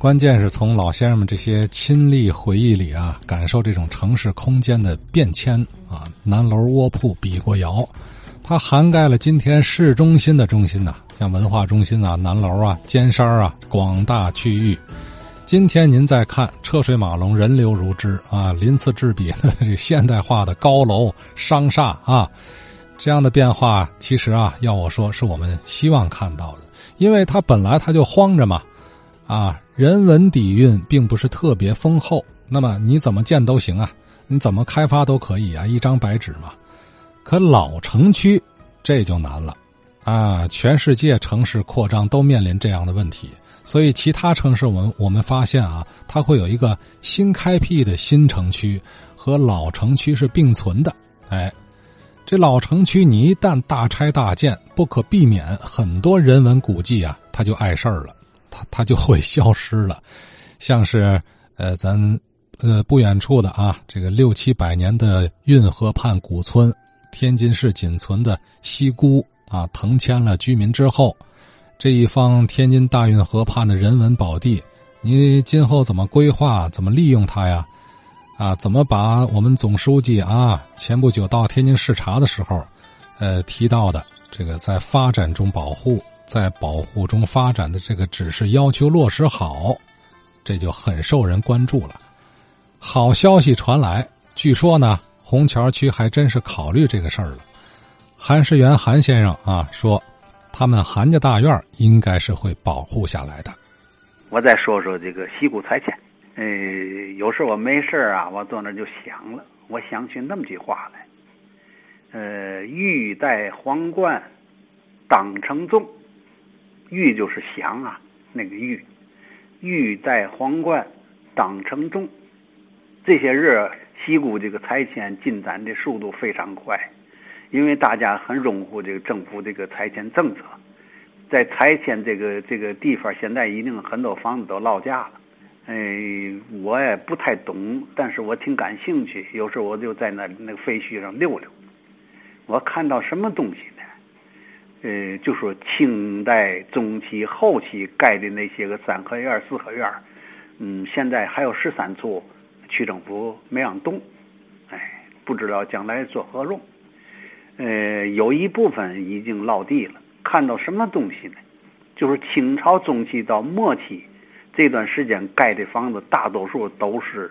关键是从老先生们这些亲历回忆里啊，感受这种城市空间的变迁啊。南楼窝铺比过窑，它涵盖了今天市中心的中心呐，像文化中心啊、南楼啊、尖山啊，广大区域。今天您再看车水马龙、人流如织啊，鳞次栉比的这现代化的高楼、商厦啊，这样的变化，其实啊，要我说是我们希望看到的，因为它本来它就荒着嘛。啊，人文底蕴并不是特别丰厚，那么你怎么建都行啊，你怎么开发都可以啊，一张白纸嘛。可老城区这就难了，啊，全世界城市扩张都面临这样的问题，所以其他城市我们我们发现啊，它会有一个新开辟的新城区和老城区是并存的。哎，这老城区你一旦大拆大建，不可避免很多人文古迹啊，它就碍事儿了。它它就会消失了，像是呃咱呃不远处的啊，这个六七百年的运河畔古村，天津市仅存的西沽啊，腾迁了居民之后，这一方天津大运河畔的人文宝地，你今后怎么规划，怎么利用它呀？啊，怎么把我们总书记啊前不久到天津视察的时候，呃提到的这个在发展中保护。在保护中发展的这个指示要求落实好，这就很受人关注了。好消息传来，据说呢，红桥区还真是考虑这个事儿了。韩世元韩先生啊说，他们韩家大院应该是会保护下来的。我再说说这个西固拆迁。呃，有时候我没事啊，我坐那就想了，我想起那么句话来。呃，玉戴皇冠，当成重。玉就是祥啊，那个玉，玉戴皇冠，当成重。这些日，西固这个拆迁进展的速度非常快，因为大家很拥护这个政府这个拆迁政策。在拆迁这个这个地方，现在已经很多房子都落架了。哎，我也不太懂，但是我挺感兴趣。有时候我就在那那个废墟上溜溜，我看到什么东西？呃，就说清代中期、后期盖的那些个三合院、四合院，嗯，现在还有十三处，区政府没让动，哎，不知道将来作何用。呃，有一部分已经落地了。看到什么东西呢？就是清朝中期到末期这段时间盖的房子，大多数都是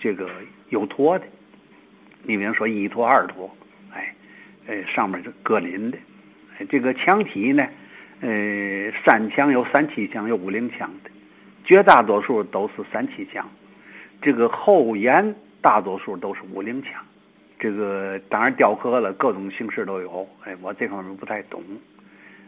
这个有托的。你比如说一托、二托，哎，呃，上面是格林的。这个墙体呢，呃，三墙有三七墙，有五零墙的，绝大多数都是三七墙。这个后檐大多数都是五零墙。这个当然雕刻了各种形式都有。哎，我这方面不太懂。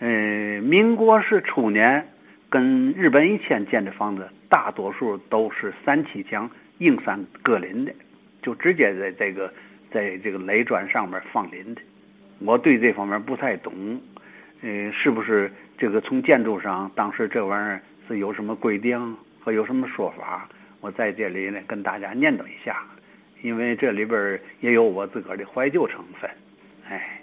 呃，民国是初年跟日本以前建的房子，大多数都是三七墙，硬三格林的，就直接在这个在这个垒砖上面放林的。我对这方面不太懂，呃，是不是这个从建筑上，当时这玩意儿是有什么规定和有什么说法？我在这里呢跟大家念叨一下，因为这里边也有我自个儿的怀旧成分，哎，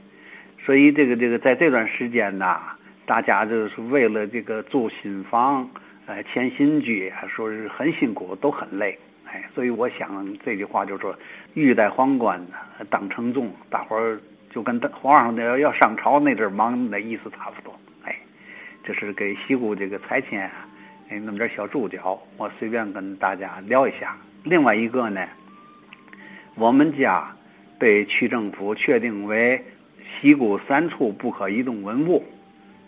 所以这个这个在这段时间呐，大家就是为了这个住新房，呃，迁新居，说是很辛苦，都很累，哎，所以我想这句话就是说“欲戴皇冠，当承重”，大伙儿。就跟皇上要要上朝那阵忙的意思差不多，哎，这是给西固这个拆迁，哎，那么点小注脚，我随便跟大家聊一下。另外一个呢，我们家被区政府确定为西固三处不可移动文物，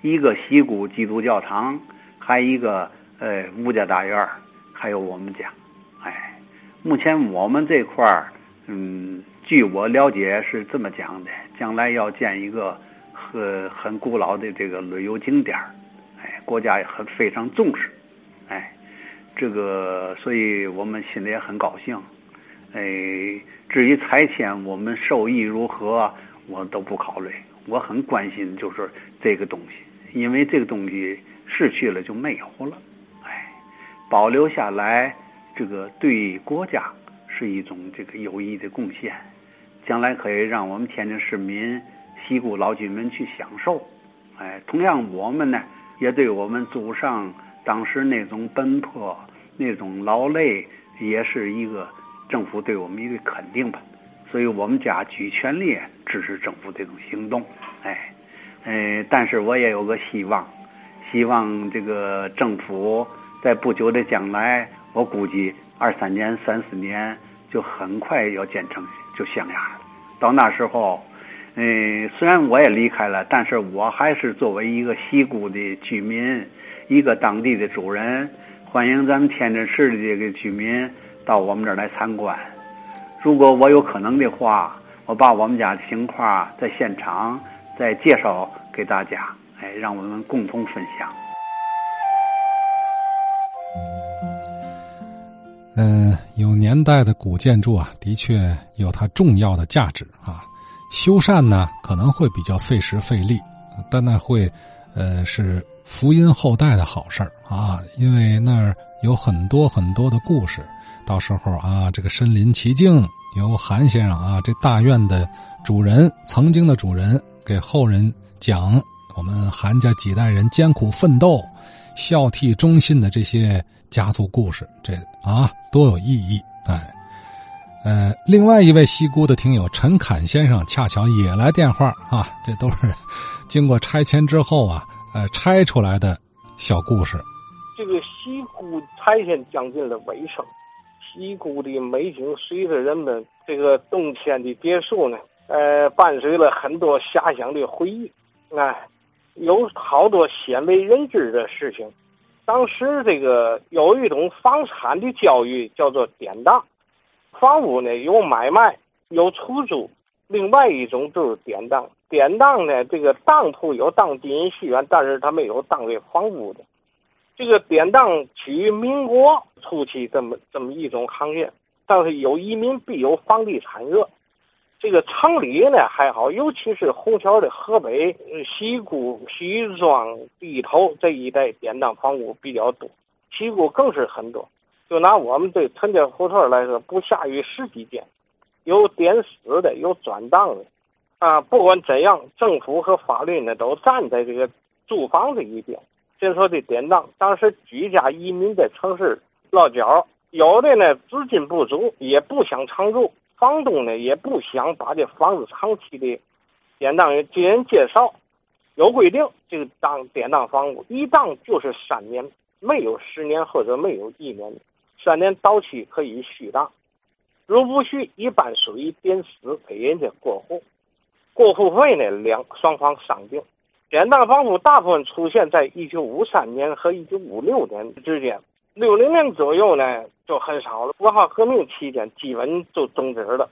一个西固基督教堂，还一个呃吴家大院，还有我们家，哎，目前我们这块儿，嗯。据我了解是这么讲的，将来要建一个很很古老的这个旅游景点哎，国家也很非常重视，哎，这个所以我们心里也很高兴，哎，至于拆迁我们受益如何，我都不考虑，我很关心就是这个东西，因为这个东西失去了就没有了，哎，保留下来这个对国家是一种这个有益的贡献。将来可以让我们天津市民、西固老居民去享受，哎，同样我们呢，也对我们祖上当时那种奔波、那种劳累，也是一个政府对我们一个肯定吧。所以我们家举全力支持政府这种行动。哎，嗯，但是我也有个希望，希望这个政府在不久的将来，我估计二三年、三四年就很快要建成就象牙了。到那时候。嗯，虽然我也离开了，但是我还是作为一个西沽的居民，一个当地的主人，欢迎咱们天津市的这个居民到我们这儿来参观。如果我有可能的话，我把我们家的情况在现场再介绍给大家，哎，让我们共同分享。嗯，有年代的古建筑啊，的确有它重要的价值啊。修缮呢可能会比较费时费力，但那会，呃，是福音后代的好事儿啊，因为那儿有很多很多的故事。到时候啊，这个身临其境，由韩先生啊，这大院的主人，曾经的主人，给后人讲我们韩家几代人艰苦奋斗、孝悌忠信的这些家族故事，这啊多有意义，哎。呃，另外一位西沽的听友陈侃先生恰巧也来电话啊，这都是经过拆迁之后啊，呃，拆出来的小故事。这个西沽拆迁将近了尾声，西沽的美景随着人们这个动迁的别墅呢，呃，伴随了很多遐想的回忆。哎，有好多鲜为人知的事情。当时这个有一种房产的交易叫做典当。房屋呢有买卖有出租，另外一种就是典当。典当呢，这个当铺有当金银戏院，但是它没有当这房屋的。这个典当起于民国初期这么这么一种行业，但是有移民必有房地产热。这个城里呢还好，尤其是红桥的河北、西沽、西庄、地头这一带典当房屋比较多，西沽更是很多。就拿我们这陈家胡同来说，不下于十几间，有点死的，有转当的，啊，不管怎样，政府和法律呢都站在这个住房这一边。先说这典当，当时举家移民在城市落脚，有的呢资金不足，也不想长住，房东呢也不想把这房子长期的典当经人介绍，有规定，这个当典当房屋一当就是三年，没有十年或者没有一年。三年到期可以续当，如不续，一般属于典死给人家过户。过户费呢，两双方商定。典当房屋大部分出现在一九五三年和一九五六年之间，六零年左右呢就很少了。文化革命期间基本就终止了。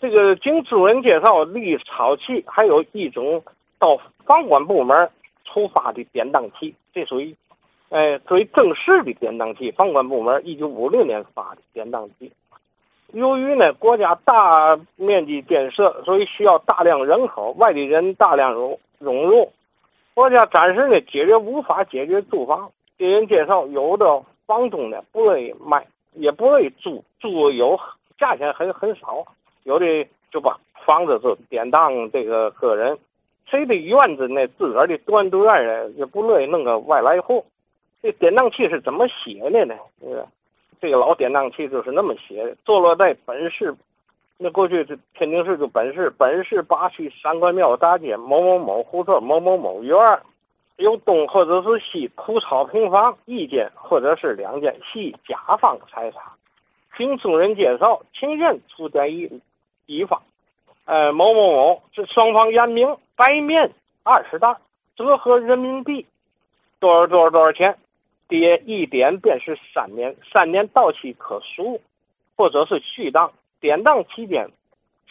这个经主人介绍立草契，还有一种到房管部门出发的典当契，这属于。哎，属于正式的典当契，房管部门一九五六年发的典当契。由于呢，国家大面积建设，所以需要大量人口，外地人大量融融入。国家暂时呢，解决无法解决住房。经人介绍，有的房东呢不愿意卖，也不愿意租，租有价钱很很少。有的就把房子就典当这个个人，谁的院子呢，自个儿的独独院也不乐意弄个外来户。这典当契是怎么写的呢？这个这个老典当契就是那么写的：坐落在本市，那过去这天津市就本市，本市八区三官庙大街某某某胡同某某某院，由东或者是西铺草平房一间或者是两间，系甲方财产，经中人介绍，亲愿出在一乙方，呃某某某这双方言明，白面二十担，折合人民币多少多少多少钱。点一点便是三年，三年到期可赎，或者是续当。典当期间，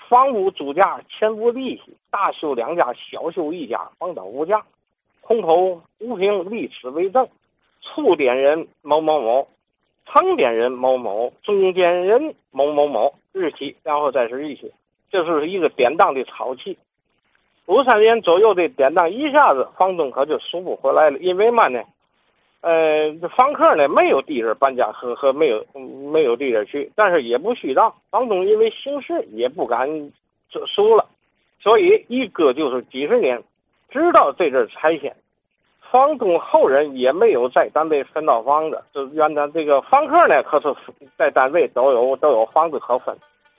房屋租价全部利息，大修两家，小修一家，房等无价。空头无凭立此为证。触点人某某某，成点人某某，中间人某某某，日期，然后再是日期，这是一个典当的草契。五三年左右的典当，一下子房东可就赎不回来了，因为嘛呢？呃，房客呢没有地址搬家和和没有没有地址去，但是也不续当，房东因为形势也不敢收了，所以一搁就是几十年，直到这阵拆迁，房东后人也没有在单位分到房子，就原来这个房客呢，可是在单位都有都有房子可分。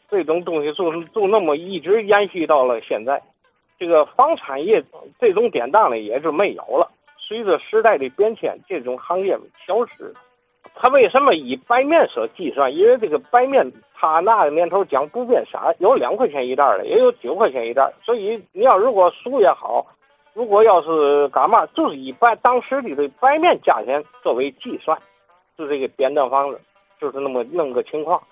这种东西就就那么一直延续到了现在，这个房产业这种典当呢也就没有了。随着时代的变迁，这种行业消失了。他为什么以白面所计算？因为这个白面，他那个年头讲不变色，有两块钱一袋的，也有九块钱一袋。所以你要如果熟也好，如果要是干嘛，就是以白当时的这白面价钱作为计算，就这个扁担房子，就是那么弄个情况。